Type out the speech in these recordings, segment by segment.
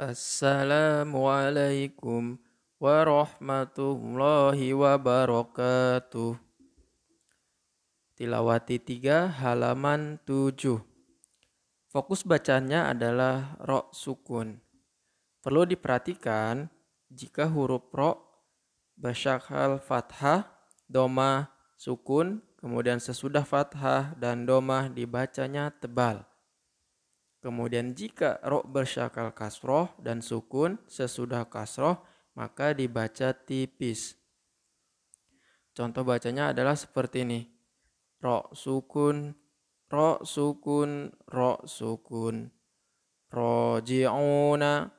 Assalamualaikum warahmatullahi wabarakatuh. Tilawati 3 halaman 7. Fokus bacanya adalah ro sukun. Perlu diperhatikan jika huruf ro bersyakal fathah, doma, sukun, kemudian sesudah fathah dan doma dibacanya tebal. Kemudian jika ro bersyakal kasroh dan sukun sesudah kasroh maka dibaca tipis. Contoh bacanya adalah seperti ini. Ro sukun, ro sukun, ro sukun. Roji'una,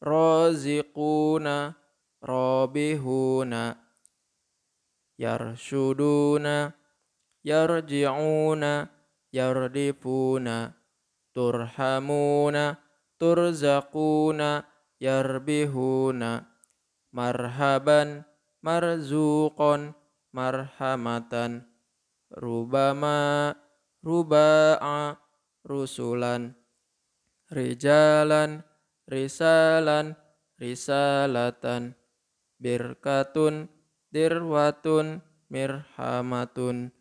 roziquna, robihuna. Yarshuduna, yarji'una, yardifuna turhamuna turzaquna yarbihuna. Marhaban marzuqon marhamatan. Rubama ruba'a rusulan. Rijalan risalan risalatan. Birkatun dirwatun mirhamatun